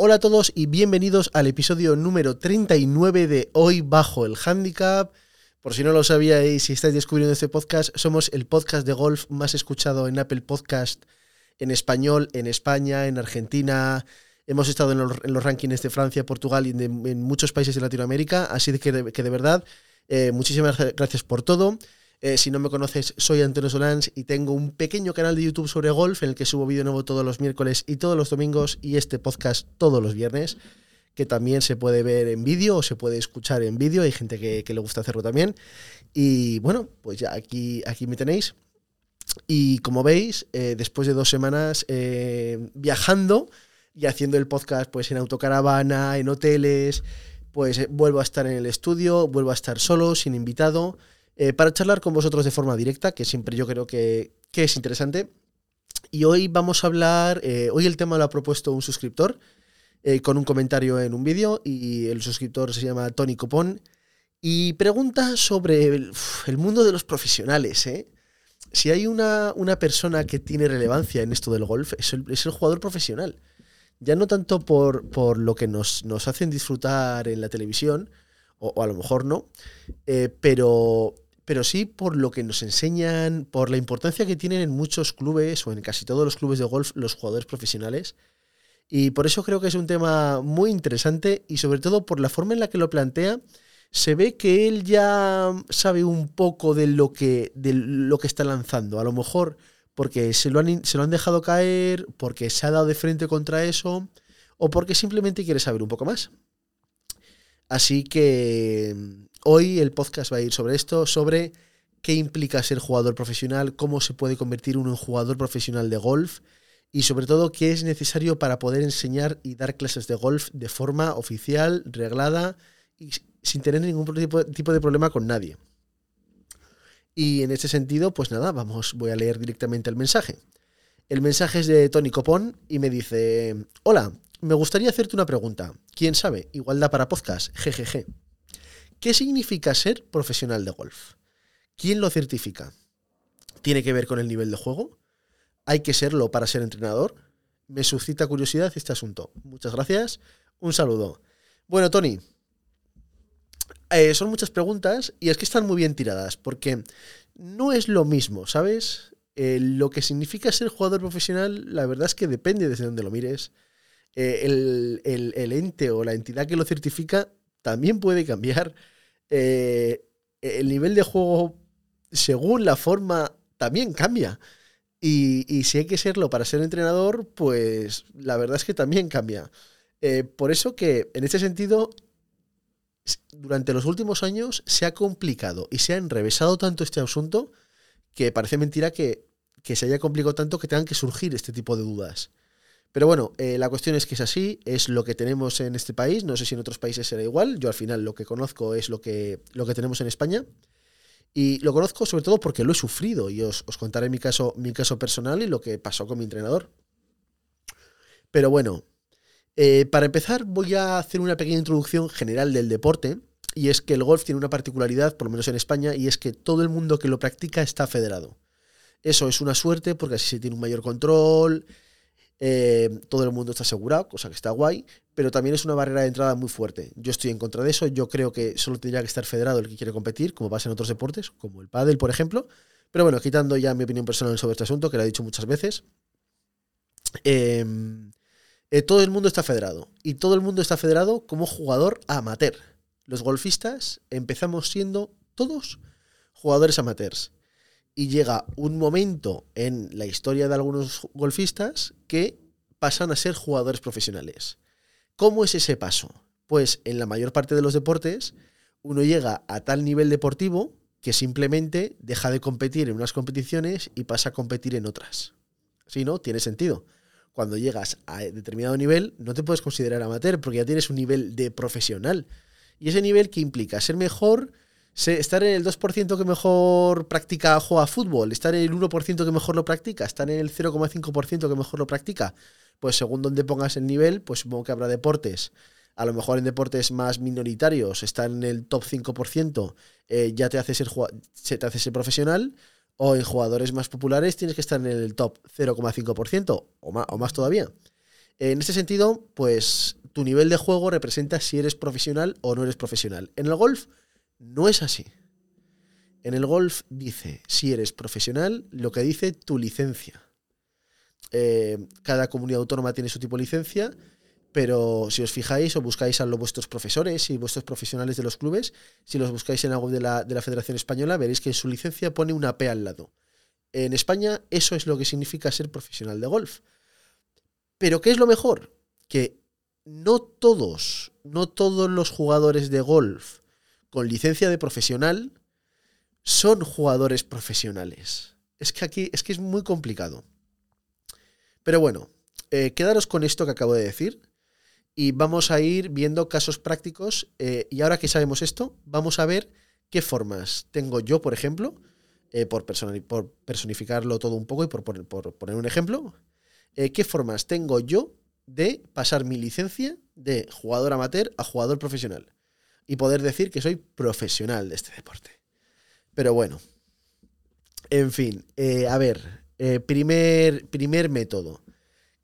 Hola a todos y bienvenidos al episodio número 39 de Hoy Bajo el Handicap. Por si no lo sabíais, si estáis descubriendo este podcast, somos el podcast de golf más escuchado en Apple Podcast en español, en España, en Argentina. Hemos estado en los, rankings de Francia, Portugal y en muchos países de Latinoamérica. Así que de, verdad, eh, muchísimas gracias por todo. Eh, si no me conoces, soy Antonio Solans y tengo un pequeño canal de YouTube sobre golf en el que subo vídeo nuevo todos los miércoles y todos los domingos y este podcast todos los viernes, que también se puede ver en vídeo o se puede escuchar en vídeo. Hay gente que, le gusta hacerlo también. Y bueno, pues ya aquí, aquí me tenéis. Y como veis, eh, después de dos semanas eh, viajando y haciendo el podcast pues en autocaravana, en hoteles, pues vuelvo a estar en el estudio, vuelvo a estar solo, sin invitado. Eh, para charlar con vosotros de forma directa, que siempre yo creo que, es interesante. Y hoy vamos a hablar, eh, hoy el tema lo ha propuesto un suscriptor eh, con un comentario en un vídeo y el suscriptor se llama Tony Copón y pregunta sobre el, mundo de los profesionales. Si hay una, una, persona que tiene relevancia en esto del golf, es el, es el jugador profesional. Ya no tanto por, por lo que nos, nos, hacen disfrutar en la televisión, o, o a lo mejor no, pero pero sí por lo que nos enseñan, por la importancia que tienen en muchos clubes o en casi todos los clubes de golf los jugadores profesionales. Y por eso creo que es un tema muy interesante y sobre todo por la forma en la que lo plantea, se ve que él ya sabe un poco de lo que, de lo que está lanzando. A lo mejor porque se lo, han, se lo han dejado caer, porque se ha dado de frente contra eso, o porque simplemente quiere saber un poco más. Así que Hoy el podcast va a ir sobre esto, sobre qué implica ser jugador profesional, cómo se puede convertir uno en jugador profesional de golf y sobre todo qué es necesario para poder enseñar y dar clases de golf de forma oficial, reglada y sin tener ningún tipo, de problema con nadie. Y en este sentido, pues nada, vamos, voy a leer directamente el mensaje. El mensaje es de Tony Copón y me dice, hola, me gustaría hacerte una pregunta. ¿Quién sabe? Igualdad para podcast, jejeje. ¿Qué significa ser profesional de golf? ¿Quién lo certifica? ¿Tiene que ver con el nivel de juego? ¿Hay que serlo para ser entrenador? Me suscita curiosidad este asunto. Muchas gracias. Un saludo. Bueno, Tony, eh, son muchas preguntas y es que están muy bien tiradas porque no es lo mismo, ¿sabes? Eh, lo que significa ser jugador profesional, la verdad es que depende desde donde lo mires. Eh, el, ente o la entidad que lo certifica también puede cambiar. Eh, el nivel de juego, según la forma, también cambia. Y, si hay que serlo para ser entrenador, pues la verdad es que también cambia. Eh, por eso que, en este sentido, durante los últimos años se ha complicado y se ha enrevesado tanto este asunto que parece mentira que, que se haya complicado tanto que tengan que surgir este tipo de dudas. Pero bueno, eh, la cuestión es que es así, es lo que tenemos en este país, no sé si en otros países será igual, yo al final lo que conozco es lo que, lo que tenemos en España. Y lo conozco sobre todo porque lo he sufrido y os, contaré mi caso, mi caso personal y lo que pasó con mi entrenador. Pero bueno, eh, para empezar voy a hacer una pequeña introducción general del deporte y es que el golf tiene una particularidad, por lo menos en España, y es que todo el mundo que lo practica está federado. Eso es una suerte porque así se tiene un mayor control, eh, todo el mundo está asegurado, cosa que está guay, pero también es una barrera de entrada muy fuerte. Yo estoy en contra de eso, yo creo que solo tendría que estar federado el que quiere competir, como pasa en otros deportes, como el pádel, por ejemplo. Pero bueno, quitando ya mi opinión personal sobre este asunto, que lo he dicho muchas veces, em, eh, todo el mundo está federado. Y todo el mundo está federado como jugador amateur. Los golfistas empezamos siendo todos jugadores amateurs y llega un momento en la historia de algunos golfistas que pasan a ser jugadores profesionales. ¿Cómo es ese paso? Pues en la mayor parte de los deportes uno llega a tal nivel deportivo que simplemente deja de competir en unas competiciones y pasa a competir en otras. Si no, tiene sentido. Cuando llegas a determinado nivel, no te puedes considerar amateur porque ya tienes un nivel de profesional. Y ese nivel que implica ser mejor estar en el 2% que mejor practica, juega fútbol, estar en el 1% que mejor lo practica, estar en el 0,5% que mejor lo practica, pues según donde pongas el nivel, pues supongo que habrá deportes. A lo mejor en deportes más minoritarios, estar en el top 5%, eh, ya te hace, ser, te hace ser profesional, o en jugadores más populares tienes que estar en el top 0,5% o más, o más todavía. En este sentido, pues tu nivel de juego representa si eres profesional o no eres profesional. En el golf no es así. En el golf dice si eres profesional, lo que dice tu licencia. Eh, cada comunidad autónoma tiene su tipo de licencia, pero si os fijáis o buscáis a vuestros profesores y vuestros profesionales de los clubes, si los buscáis en algo de la, de la Federación Española, veréis que en su licencia pone una P al lado. En España eso es lo que significa ser profesional de golf. Pero ¿qué es lo mejor? Que no todos, no todos los jugadores de golf con licencia de profesional son jugadores profesionales. Es que aquí es que es muy complicado. Pero bueno, eh, quedaros con esto que acabo de decir y vamos a ir viendo casos prácticos. Eh, y ahora que sabemos esto, vamos a ver qué formas tengo yo, por ejemplo, eh, por, personificarlo todo un poco y por poner un ejemplo, qué formas tengo yo de pasar mi licencia de jugador amateur a jugador profesional y poder decir que soy profesional de este deporte. Pero bueno, en fin, a ver, primer, primer método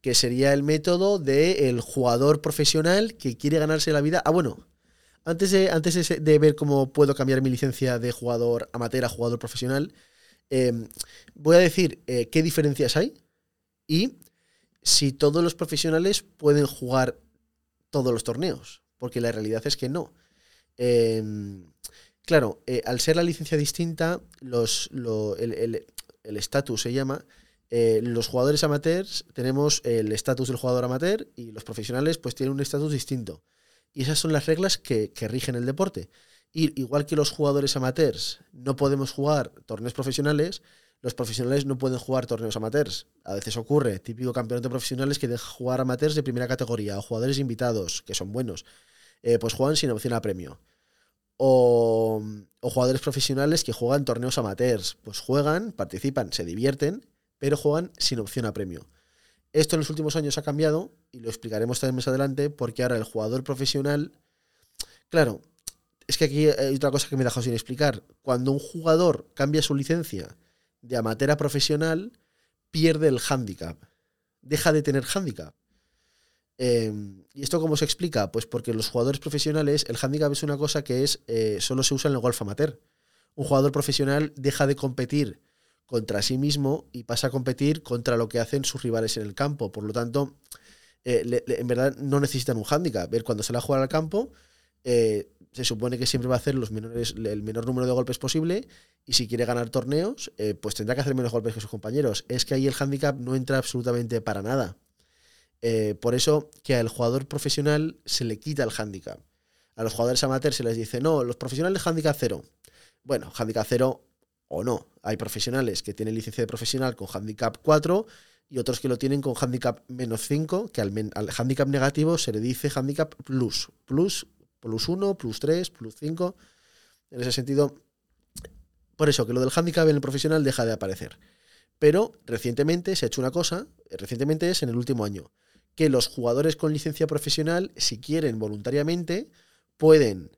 que sería el método del jugador profesional que quiere ganarse la vida. Ah, bueno, antes de, antes de, ver cómo puedo cambiar mi licencia de jugador amateur a jugador profesional, em, voy a decir eh, qué diferencias hay y si todos los profesionales pueden jugar todos los torneos, porque la realidad es que no. Em, claro, eh, al ser la licencia distinta, los, el estatus se llama, eh, los jugadores amateurs tenemos el estatus del jugador amateur y los profesionales pues tienen un estatus distinto. Y esas son las reglas que, rigen el deporte. Y igual que los jugadores amateurs no podemos jugar torneos profesionales, los profesionales no pueden jugar torneos amateurs. A veces ocurre, típico campeonato de profesionales que deja jugar amateurs de primera categoría o jugadores invitados, que son buenos, eh, pues juegan sin opción a premio. O, jugadores profesionales que juegan torneos amateurs, pues juegan, participan, se divierten pero juegan sin opción a premio. Esto en los últimos años ha cambiado y lo explicaremos también más adelante porque ahora el jugador profesional, claro, es que aquí hay otra cosa que me he dejado sin explicar. Cuando un jugador cambia su licencia de amateur a profesional, pierde el handicap, deja de tener handicap. Em, ¿Y esto cómo se explica? Pues porque los jugadores profesionales, el handicap es una cosa que es eh, solo se usa en el golf amateur. Un jugador profesional deja de competir contra sí mismo y pasa a competir contra lo que hacen sus rivales en el campo. Por lo tanto, eh, en verdad no necesitan un hándicap. Ver cuando se la juega al campo, eh, se supone que siempre va a hacer los menores, el menor número de golpes posible y si quiere ganar torneos, pues tendrá que hacer menos golpes que sus compañeros. Es que ahí el handicap no entra absolutamente para nada. Por eso que al jugador profesional se le quita el handicap. A los jugadores amateurs se les dice, no, los profesionales handicap cero. Bueno, handicap cero o no. Hay profesionales que tienen licencia de profesional con handicap 4 y otros que lo tienen con handicap menos 5, que al, handicap negativo se le dice handicap plus, plus, plus 1, plus 3, plus 5. En ese sentido, por eso que lo del handicap en el profesional deja de aparecer. Pero recientemente se ha hecho una cosa, recientemente es en el último año, que los jugadores con licencia profesional, si quieren voluntariamente, pueden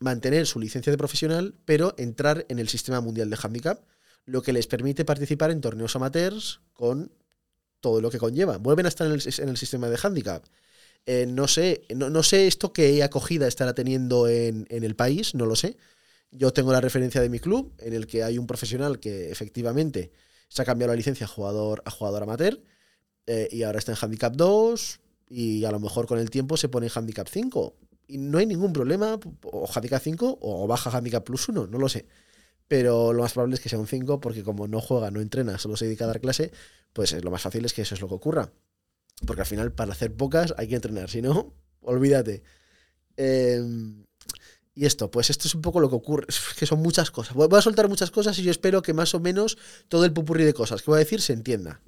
mantener su licencia de profesional, pero entrar en el sistema mundial de handicap, lo que les permite participar en torneos amateurs con todo lo que conlleva. Vuelven a estar en el, sistema de handicap. Eh, no, sé, no, sé esto qué acogida estará teniendo en, el país, no lo sé. Yo tengo la referencia de mi club, en el que hay un profesional que efectivamente se ha cambiado la licencia jugador, a jugador amateur eh, y ahora está en handicap 2 y a lo mejor con el tiempo se pone en handicap 5 y no hay ningún problema, o handicap 5 o baja handicap plus 1, no lo sé. Pero lo más probable es que sea un 5 porque como no juega, no entrena, solo se dedica a dar clase, pues lo más fácil es que eso es lo que ocurra. Porque al final para hacer pocas hay que entrenar, si no, olvídate. Em, y esto, pues esto es un poco lo que ocurre, es que son muchas cosas. Voy a soltar muchas cosas y yo espero que más o menos todo el pupurri de cosas que voy a decir se entienda.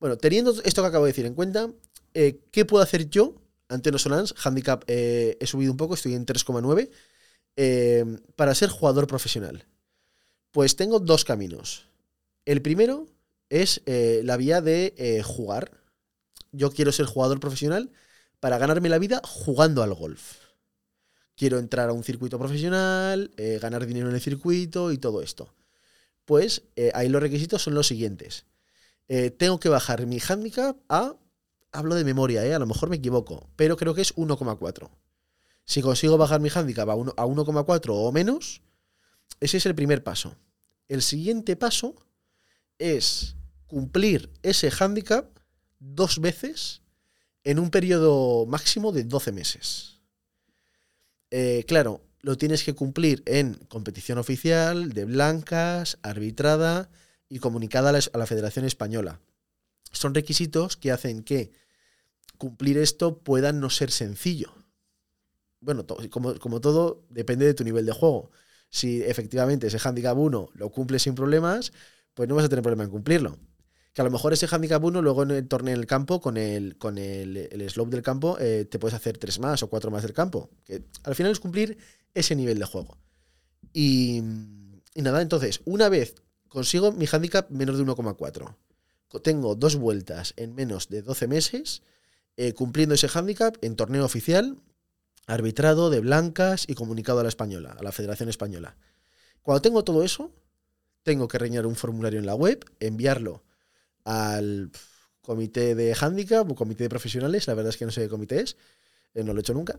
Bueno, teniendo esto que acabo de decir en cuenta, eh, ¿qué puedo hacer yo ante Solans, handicap eh, he subido un poco, estoy en 3,9, eh, para ser jugador profesional. Pues tengo dos caminos. El primero es la vía de jugar. Yo quiero ser jugador profesional para ganarme la vida jugando al golf. Quiero entrar a un circuito profesional, ganar dinero en el circuito y todo esto. Pues ahí los requisitos son los siguientes. Tengo que bajar mi handicap a hablo de memoria, ¿eh? a lo mejor me equivoco, pero creo que es 1,4. Si consigo bajar mi handicap a 1,4 o menos, ese es el primer paso. El siguiente paso es cumplir ese handicap dos veces en un periodo máximo de 12 meses. Eh, claro, lo tienes que cumplir en competición oficial, de blancas, arbitrada y comunicada a la Federación Española. Son requisitos que hacen que cumplir esto pueda no ser sencillo. Bueno, como, como todo, depende de tu nivel de juego. Si efectivamente ese handicap 1 lo cumples sin problemas, pues no vas a tener problema en cumplirlo. Que a lo mejor ese handicap 1 luego en el torneo en el campo, con el, con el, slope del campo, eh, te puedes hacer tres más o cuatro más del campo. Que al final es cumplir ese nivel de juego. Y, nada, entonces, una vez consigo mi handicap menos de 1,4, tengo dos vueltas en menos de 12 meses, eh, cumpliendo ese handicap en torneo oficial, arbitrado de blancas y comunicado a la española, a la Federación Española. Cuando tengo todo eso, tengo que rellenar un formulario en la web, enviarlo al comité de handicap o comité de profesionales, la verdad es que no sé qué comité es, no lo he hecho nunca.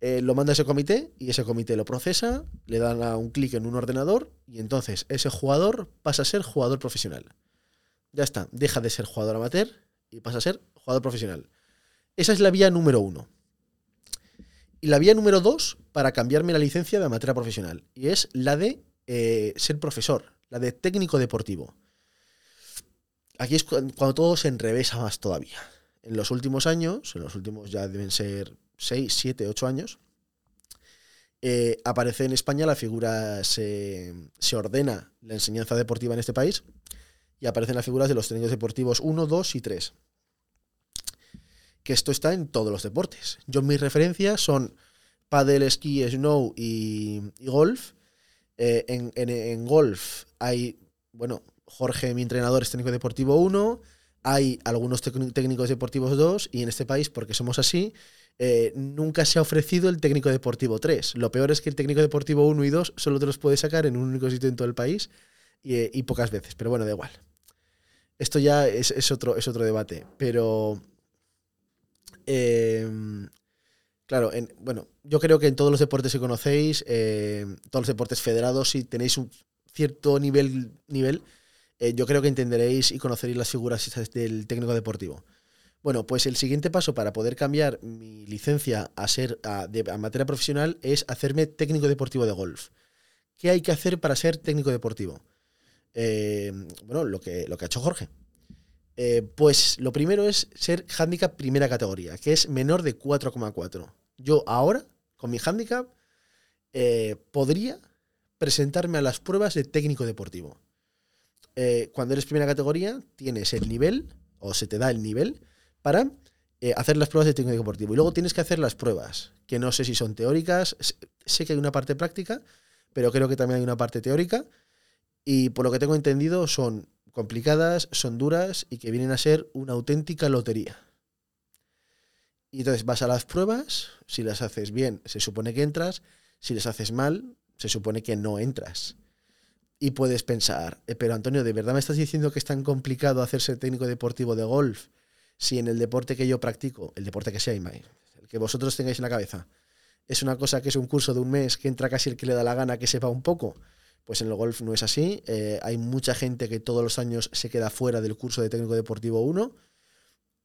Eh, lo manda a ese comité y ese comité lo procesa, le dan a un clic en un ordenador y entonces ese jugador pasa a ser jugador profesional. Ya está, deja de ser jugador amateur y pasa a ser jugador profesional. Esa es la vía número uno. Y la vía número dos para cambiarme la licencia de amateur profesional. Y es la de eh, ser profesor, la de técnico deportivo. Aquí es cuando todo se enrevesa más todavía. En los últimos años, en los últimos ya deben ser 6, 7, 8 años, eh, aparece en España la figura, se, ordena la enseñanza deportiva en este país y aparecen las figuras de los técnicos deportivos 1, 2 y 3. Que esto está en todos los deportes. Yo mis referencias son paddle, esquí, snow y, golf. Eh, en, en, golf hay, bueno, Jorge, mi entrenador, es técnico deportivo 1, hay algunos técnicos deportivos 2 y en este país, porque somos así, eh, nunca se ha ofrecido el técnico deportivo 3. Lo peor es que el técnico deportivo 1 y 2 solo te los puedes sacar en un único sitio en todo el país y, y pocas veces, pero bueno, da igual. Esto ya es, es, otro, es otro debate, pero... Em, claro, en, bueno, yo creo que en todos los deportes que conocéis, eh, todos los deportes federados, si tenéis un cierto nivel, nivel eh, yo creo que entenderéis y conoceréis las figuras del técnico deportivo. Bueno, pues el siguiente paso para poder cambiar mi licencia a ser a, de, materia profesional es hacerme técnico deportivo de golf. ¿Qué hay que hacer para ser técnico deportivo? Eh, bueno, lo que, lo que ha hecho Jorge. Eh, pues lo primero es ser handicap primera categoría, que es menor de 4,4. Yo ahora, con mi handicap, podría presentarme a las pruebas de técnico deportivo. Eh, cuando eres primera categoría, tienes el nivel, o se te da el nivel, para eh, hacer las pruebas de técnico deportivo. Y luego tienes que hacer las pruebas, que no sé si son teóricas, sé que hay una parte práctica, pero creo que también hay una parte teórica. Y por lo que tengo entendido, son complicadas, son duras y que vienen a ser una auténtica lotería. Y entonces vas a las pruebas, si las haces bien, se supone que entras, si las haces mal, se supone que no entras. Y puedes pensar, eh, pero Antonio, ¿de verdad me estás diciendo que es tan complicado hacerse técnico deportivo de golf si en el deporte que yo practico, el deporte que sea, el que vosotros tengáis en la cabeza, es una cosa que es un curso de un mes que entra casi el que le da la gana que sepa un poco? Pues en el golf no es así. Eh, hay mucha gente que todos los años se queda fuera del curso de técnico deportivo 1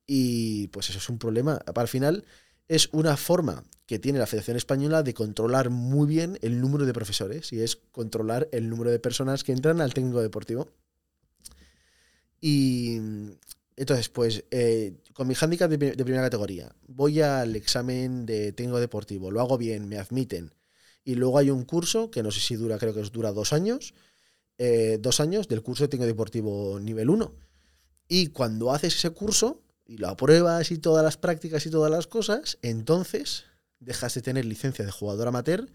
y pues eso es un problema. Al final es una forma que tiene la Federación Española de controlar muy bien el número de profesores y es controlar el número de personas que entran al técnico deportivo. Y entonces, pues, eh, con mi handicap de, primera categoría, voy al examen de técnico deportivo, lo hago bien, me admiten. Y luego hay un curso, que no sé si dura, creo que dura dos años, eh, dos años del curso de técnico deportivo nivel 1. Y cuando haces ese curso y lo apruebas y todas las prácticas y todas las cosas, entonces dejas de tener licencia de jugador amateur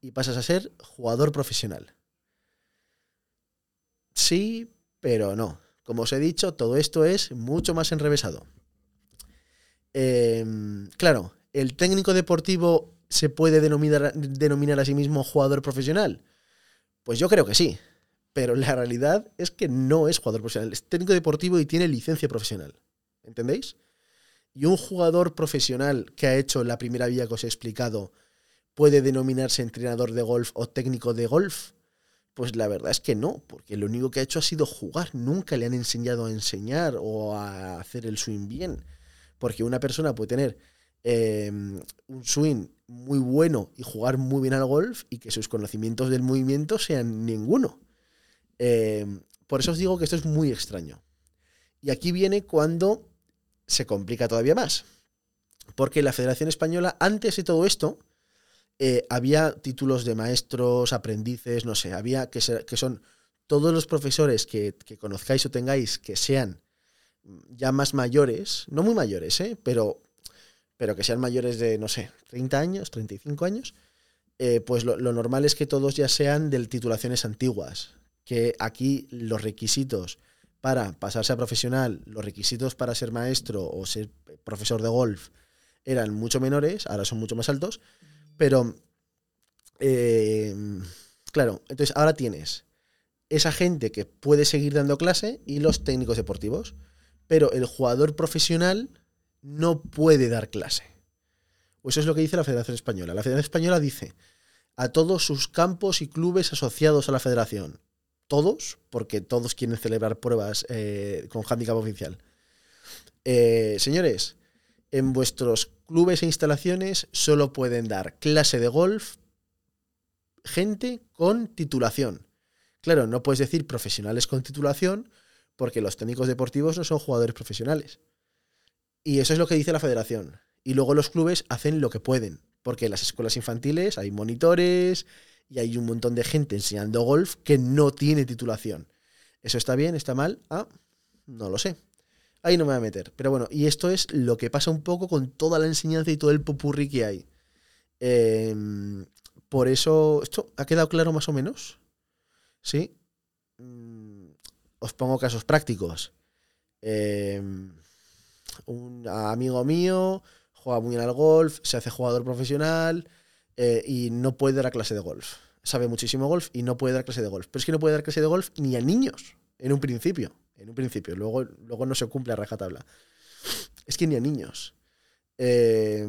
y pasas a ser jugador profesional. Sí, pero no. Como os he dicho, todo esto es mucho más enrevesado. Em, claro, ¿el técnico deportivo se puede denominar, denominar a sí mismo jugador profesional? Pues yo creo que sí. Pero la realidad es que no es jugador profesional. Es técnico deportivo y tiene licencia profesional. ¿Entendéis? y un jugador profesional que ha hecho la primera vía que os he explicado puede denominarse entrenador de golf o técnico de golf? Pues la verdad es que no, porque lo único que ha hecho ha sido jugar. Nunca le han enseñado a enseñar o a hacer el swing bien. Porque una persona puede tener em, un swing muy bueno y jugar muy bien al golf y que sus conocimientos del movimiento sean ninguno. Em, por eso os digo que esto es muy extraño. Y aquí viene cuando se complica todavía más. Porque la Federación Española, antes de todo esto, eh, había títulos de maestros, aprendices, no sé, había que, que son todos los profesores que, conozcáis o tengáis que sean ya más mayores, no muy mayores, ¿eh? pero, pero que sean mayores de, no sé, 30 años, 35 años, eh, pues lo, normal es que todos ya sean de titulaciones antiguas, que aquí los requisitos para pasarse a profesional, los requisitos para ser maestro o ser profesor de golf eran mucho menores, ahora son mucho más altos, pero, eh, claro, entonces ahora tienes esa gente que puede seguir dando clase y los técnicos deportivos, pero el jugador profesional no puede dar clase. O eso es lo que dice la Federación Española. La Federación Española dice a todos sus campos y clubes asociados a la federación, todos, porque todos quieren celebrar pruebas eh, con handicap oficial. Eh, señores, en vuestros clubes e instalaciones solo pueden dar clase de golf gente con titulación. Claro, no puedes decir profesionales con titulación porque los técnicos deportivos no son jugadores profesionales. Y eso es lo que dice la federación. Y luego los clubes hacen lo que pueden, porque en las escuelas infantiles hay monitores y hay un montón de gente enseñando golf que no tiene titulación. ¿Eso está bien? ¿Está mal? Ah, no lo sé. Ahí no me voy a meter. Pero bueno, y esto es lo que pasa un poco con toda la enseñanza y todo el popurrí que hay. Em, por eso, ¿esto ha quedado claro más o menos? ¿Sí? Mm, os pongo casos prácticos. Em, un amigo mío juega muy bien al golf, se hace jugador profesional eh, y no puede dar clase de golf. Sabe muchísimo golf y no puede dar clase de golf. Pero es que no puede dar clase de golf ni a niños, en un principio en un principio, luego, luego no se cumple a rajatabla. Es que ni a niños. Eh,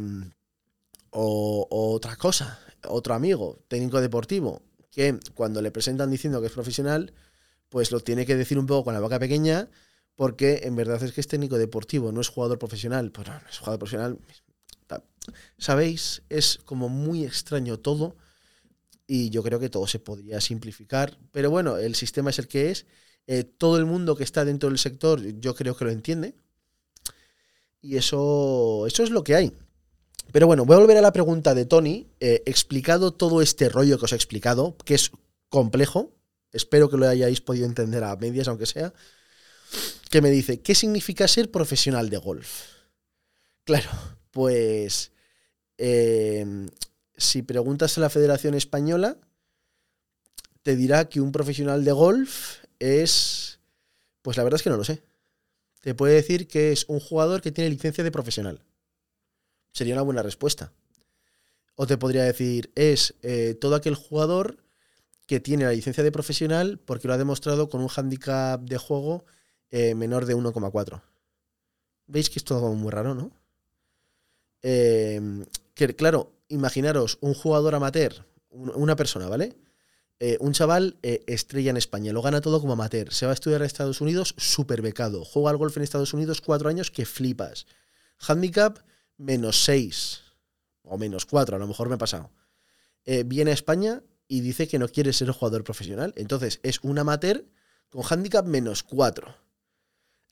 o, otra cosa, otro amigo, técnico deportivo, que cuando le presentan diciendo que es profesional, pues lo tiene que decir un poco con la boca pequeña, porque en verdad es que es técnico deportivo, no es jugador profesional. Pero no es jugador profesional. ¿Sabéis? Es como muy extraño todo y yo creo que todo se podría simplificar. Pero bueno, el sistema es el que es eh, todo el mundo que está dentro del sector yo creo que lo entiende. Y eso, eso es lo que hay. Pero bueno, voy a volver a la pregunta de Tony. Eh, explicado todo este rollo que os he explicado, que es complejo, espero que lo hayáis podido entender a medias, aunque sea, que me dice, ¿qué significa ser profesional de golf? Claro, pues eh, si preguntas a la Federación Española, te dirá que un profesional de golf es... Pues la verdad es que no lo sé. Te puede decir que es un jugador que tiene licencia de profesional. Sería una buena respuesta. O te podría decir, es eh, todo aquel jugador que tiene la licencia de profesional porque lo ha demostrado con un handicap de juego eh, menor de 1,4. ¿Veis que es todo muy raro, no? Eh, claro, imaginaros un jugador amateur, una persona, ¿vale? Eh, un chaval eh, estrella en España, lo gana todo como amateur, se va a estudiar a Estados Unidos súper becado, juega al golf en Estados Unidos cuatro años que flipas. Handicap menos seis o menos cuatro, a lo mejor me ha pasado. Eh, viene a España y dice que no quiere ser jugador profesional. Entonces es un amateur con handicap menos cuatro.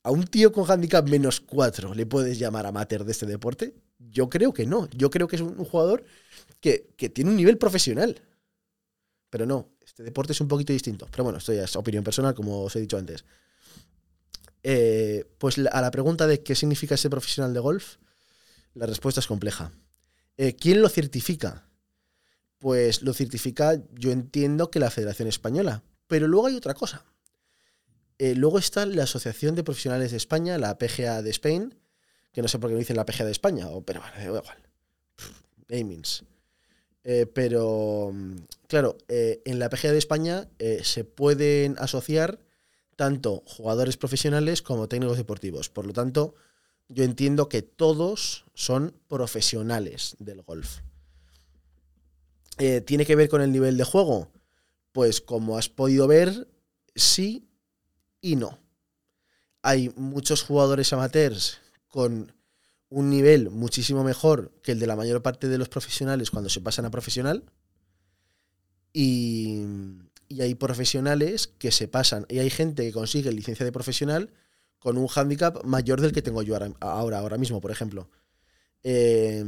¿A un tío con handicap menos cuatro le puedes llamar amateur de este deporte? Yo creo que no. Yo creo que es un jugador que, que tiene un nivel profesional. Pero no, este deporte es un poquito distinto. Pero bueno, esto ya es opinión personal, como os he dicho antes. Eh, pues a la pregunta de qué significa ser profesional de golf, la respuesta es compleja. Eh, ¿Quién lo certifica? Pues lo certifica, yo entiendo que la Federación Española. Pero luego hay otra cosa. Eh, luego está la Asociación de Profesionales de España, la PGA de Spain, que no sé por qué no dicen la PGA de España, pero bueno, da igual. Pff, eh, pero, mm, claro, eh, en la PGA de España eh, se pueden asociar tanto jugadores profesionales como técnicos deportivos. Por lo tanto, yo entiendo que todos son profesionales del golf. ¿Tiene que ver con el nivel de juego? Pues como has podido ver, sí y no. Hay muchos jugadores amateurs con un nivel muchísimo mejor que el de la mayor parte de los profesionales cuando se pasan a profesional. Y, hay profesionales que se pasan. Y hay gente que consigue licencia de profesional con un handicap mayor del que tengo yo ahora, ahora, mismo, por ejemplo. Eh,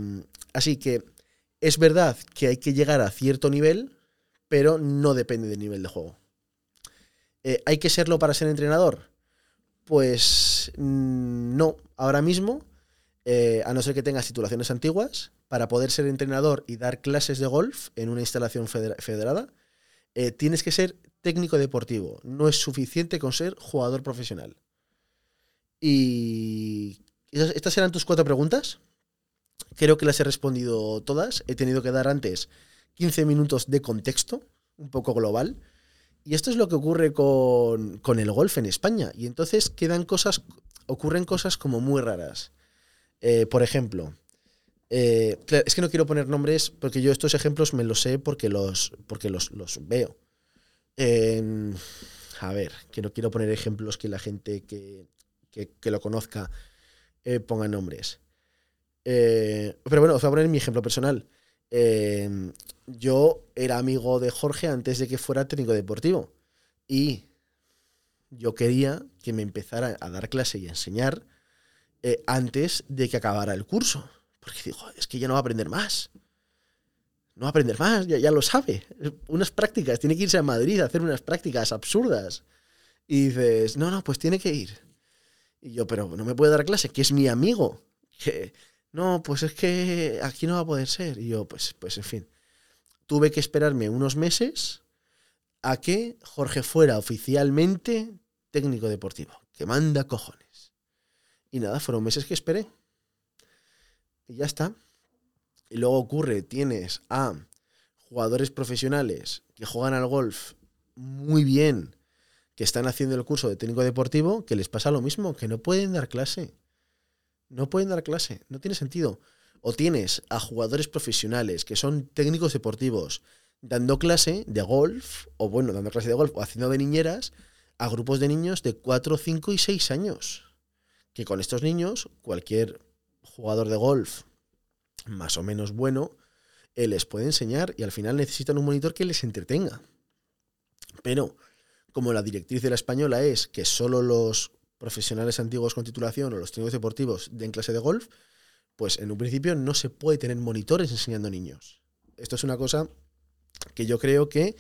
así que es verdad que hay que llegar a cierto nivel, pero no depende del nivel de juego. Eh, ¿Hay que serlo para ser entrenador? Pues mm, no, ahora mismo eh, a no ser que tengas titulaciones antiguas, para poder ser entrenador y dar clases de golf en una instalación federada, eh, tienes que ser técnico deportivo. No es suficiente con ser jugador profesional. Y estas eran tus cuatro preguntas. Creo que las he respondido todas. He tenido que dar antes 15 minutos de contexto, un poco global. Y esto es lo que ocurre con, con el golf en España. Y entonces quedan cosas, ocurren cosas como muy raras. Eh, por ejemplo, eh, es que no quiero poner nombres porque yo estos ejemplos me los sé porque los, porque los, veo. a ver, que no quiero poner ejemplos que la gente que, lo conozca eh, ponga nombres. pero bueno, os voy a poner mi ejemplo personal. yo era amigo de Jorge antes de que fuera técnico deportivo y yo quería que me empezara a dar clase y a enseñar eh, antes de que acabara el curso. Porque digo, es que ya no va a aprender más. No va a aprender más, ya, ya lo sabe. Unas prácticas, tiene que irse a Madrid a hacer unas prácticas absurdas. Y dices, no, no, pues tiene que ir. Y yo, pero no me puede dar clase, que es mi amigo. Que, no, pues es que aquí no va a poder ser. Y yo, pues, pues en fin. Tuve que esperarme unos meses a que Jorge fuera oficialmente técnico deportivo. Que manda cojones. Y nada, fueron meses que esperé. Y ya está. Y luego ocurre, tienes a jugadores profesionales que juegan al golf muy bien, que están haciendo el curso de técnico deportivo, que les pasa lo mismo, que no pueden dar clase. No pueden dar clase, no tiene sentido. O tienes a jugadores profesionales que son técnicos deportivos dando clase de golf, o bueno, dando clase de golf, o haciendo de niñeras a grupos de niños de 4, 5 y 6 años que con estos niños cualquier jugador de golf más o menos bueno eh, les puede enseñar y al final necesitan un monitor que les entretenga. Pero como la directriz de la española es que solo los profesionales antiguos con titulación o los técnicos deportivos den clase de golf, pues en un principio no se puede tener monitores enseñando niños. Esto es una cosa que yo creo que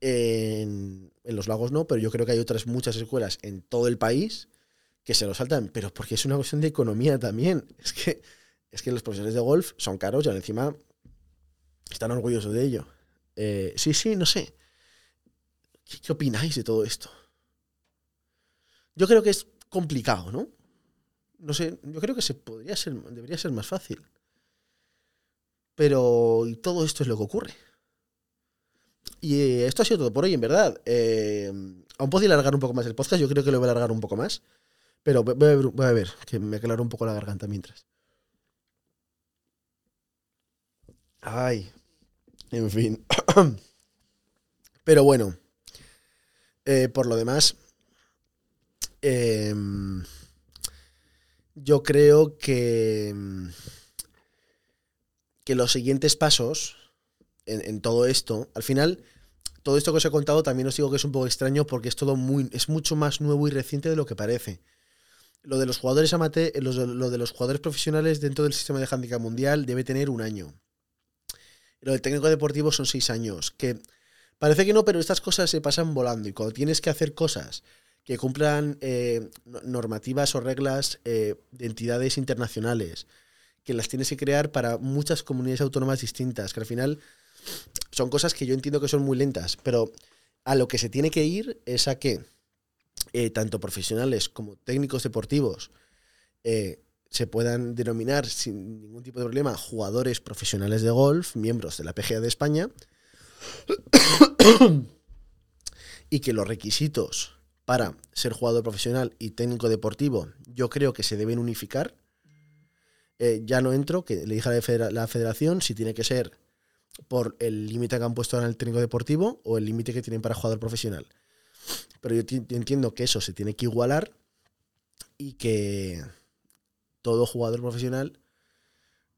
en, en, los lagos no, pero yo creo que hay otras muchas escuelas en todo el país que se lo saltan, pero porque es una cuestión de economía también. Es que, es que los profesores de golf son caros y encima están orgullosos de ello. Eh, sí, sí, no sé. ¿Qué, opináis de todo esto? Yo creo que es complicado, ¿no? No sé, yo creo que se podría ser, debería ser más fácil. Pero y todo esto es lo que ocurre. Y eh, esto ha sido todo por hoy, en verdad. Eh, aún podría alargar un poco más el podcast, yo creo que lo voy a alargar un poco más. Pero voy a, ver, que me aclaro un poco la garganta mientras. Ay, en fin. Pero bueno, eh, por lo demás, em, yo creo que, que los siguientes pasos en, en, todo esto, al final, todo esto que os he contado también os digo que es un poco extraño porque es todo muy, es mucho más nuevo y reciente de lo que parece lo de los jugadores amateur, lo, lo de los jugadores profesionales dentro del sistema de handicap mundial debe tener un año. Lo del técnico deportivo son seis años. Que parece que no, pero estas cosas se pasan volando. Y cuando tienes que hacer cosas que cumplan eh, normativas o reglas eh, de entidades internacionales, que las tienes que crear para muchas comunidades autónomas distintas, que al final son cosas que yo entiendo que son muy lentas, pero a lo que se tiene que ir es a que eh, tanto profesionales como técnicos deportivos, eh, se puedan denominar sin ningún tipo de problema jugadores profesionales de golf, miembros de la PGA de España, y que los requisitos para ser jugador profesional y técnico deportivo, yo creo que se deben unificar. Eh, ya no entro, que le dije a la federación si tiene que ser por el límite que han puesto en el técnico deportivo o el límite que tienen para jugador profesional. Pero yo, entiendo que eso se tiene que igualar y que todo jugador profesional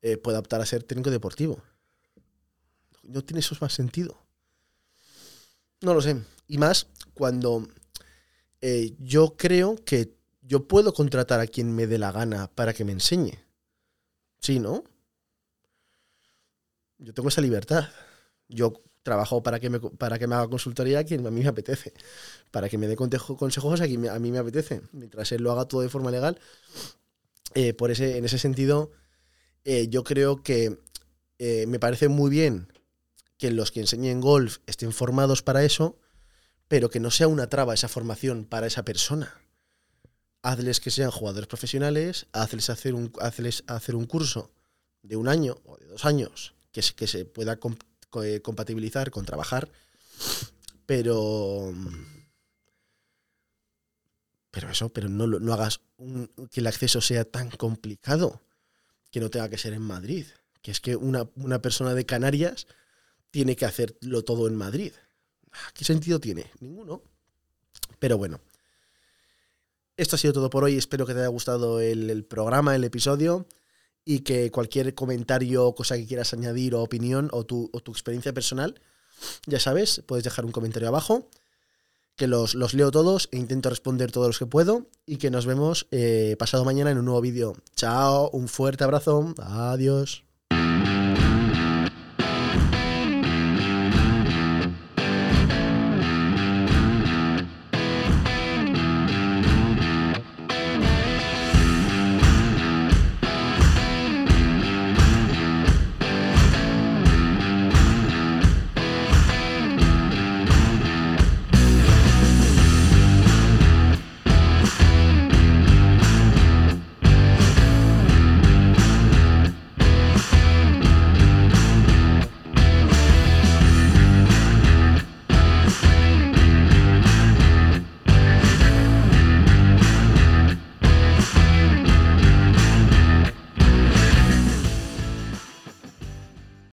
eh, pueda optar a ser técnico deportivo. No tiene eso más sentido. No lo sé. Y más cuando eh, yo creo que yo puedo contratar a quien me dé la gana para que me enseñe. Sí, ¿no? Yo tengo esa libertad. Yo trabajo para que me, para que me haga consultoría a quien a mí me apetece. Para que me dé consejos a quien a mí me apetece. Mientras él lo haga todo de forma legal. Eh, por ese, en ese sentido, eh, yo creo que me parece muy bien que los que enseñen golf estén formados para eso, pero que no sea una traba esa formación para esa persona. Hazles que sean jugadores profesionales, hazles hacer un, hazles hacer un curso de un año o de dos años que se, que se pueda eh, compatibilizar con trabajar, pero... Pero eso, pero no, no hagas que el acceso sea tan complicado que no tenga que ser en Madrid. Que es que una, una persona de Canarias tiene que hacerlo todo en Madrid. Ah, ¿Qué sentido tiene? Ninguno. Pero bueno. Esto ha sido todo por hoy. Espero que te haya gustado el, programa, el episodio. Y que cualquier comentario, cosa que quieras añadir o opinión o tu, experiencia personal, ya sabes, puedes dejar un comentario abajo. Que los, leo todos e intento responder todos los que puedo. Y que nos vemos eh, pasado mañana en un nuevo vídeo. Chao, un fuerte abrazo. Adiós.